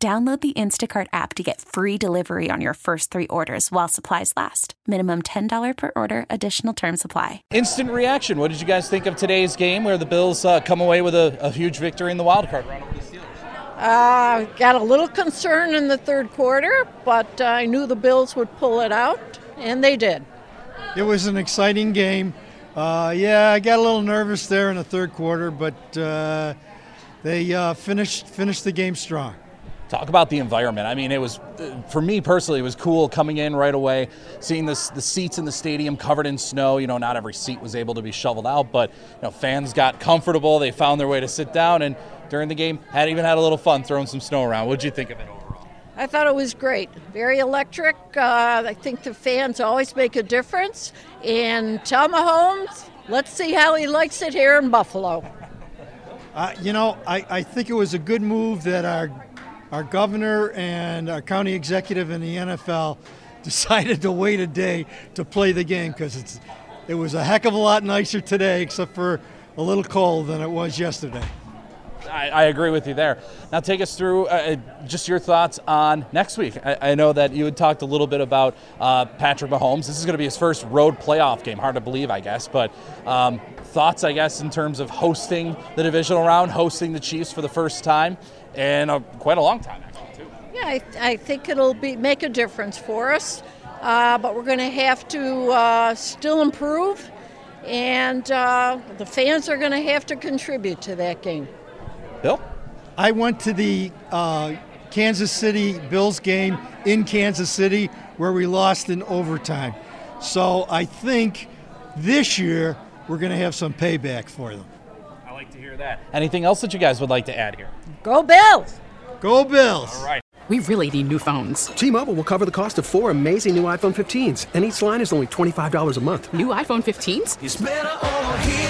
Download the Instacart app to get free delivery on your first three orders while supplies last. Minimum $10 per order, additional term supply. Instant reaction. What did you guys think of today's game where the Bills uh, come away with a, a, huge victory in the wild card round over the Steelers? Uh, got a little concern in the third quarter, but uh, I knew the Bills would pull it out, and they did. It was an exciting game. Uh, yeah, I got a little nervous there in the third quarter, but uh, they uh, finished finished the game strong. Talk about the environment. I mean, it was for me personally, it was cool coming in right away, seeing this, the seats in the stadium covered in snow. You know, not every seat was able to be shoveled out, but you know, fans got comfortable. They found their way to sit down, and during the game, had even had a little fun throwing some snow around. What did you think of it overall? I thought it was great. Very electric. Uh, I think the fans always make a difference. And Tom Mahomes, let's see how he likes it here in Buffalo. Uh, you know, I, I think it was a good move that our our governor and our county executive in the NFL decided to wait a day to play the game because it's it was a heck of a lot nicer today, except for a little cold than it was yesterday. I, I agree with you there. Now, take us through uh, uh just your thoughts on next week. I, I, know that you had talked a little bit about uh, Patrick Mahomes. This is going to be his first road playoff game. Hard to believe, I guess, but um, thoughts, I guess, in terms of hosting the divisional round, hosting the Chiefs for the first time, in a, quite a long time actually too. Yeah, I, I think it'll be make a difference for us, uh, but we're going to have to uh, still improve, and uh, the fans are going to have to contribute to that game. Bill, I went to the uh, Kansas City Bills game in Kansas City where we lost in overtime, so I think this year we're going to have some payback for them I like to hear that. Anything else that you guys would like to add here? Go Bills! Go Bills! All right. We really need new phones. T-Mobile will cover the cost of four amazing new iPhone 15s, and each line is only $25 a month. New iPhone 15s?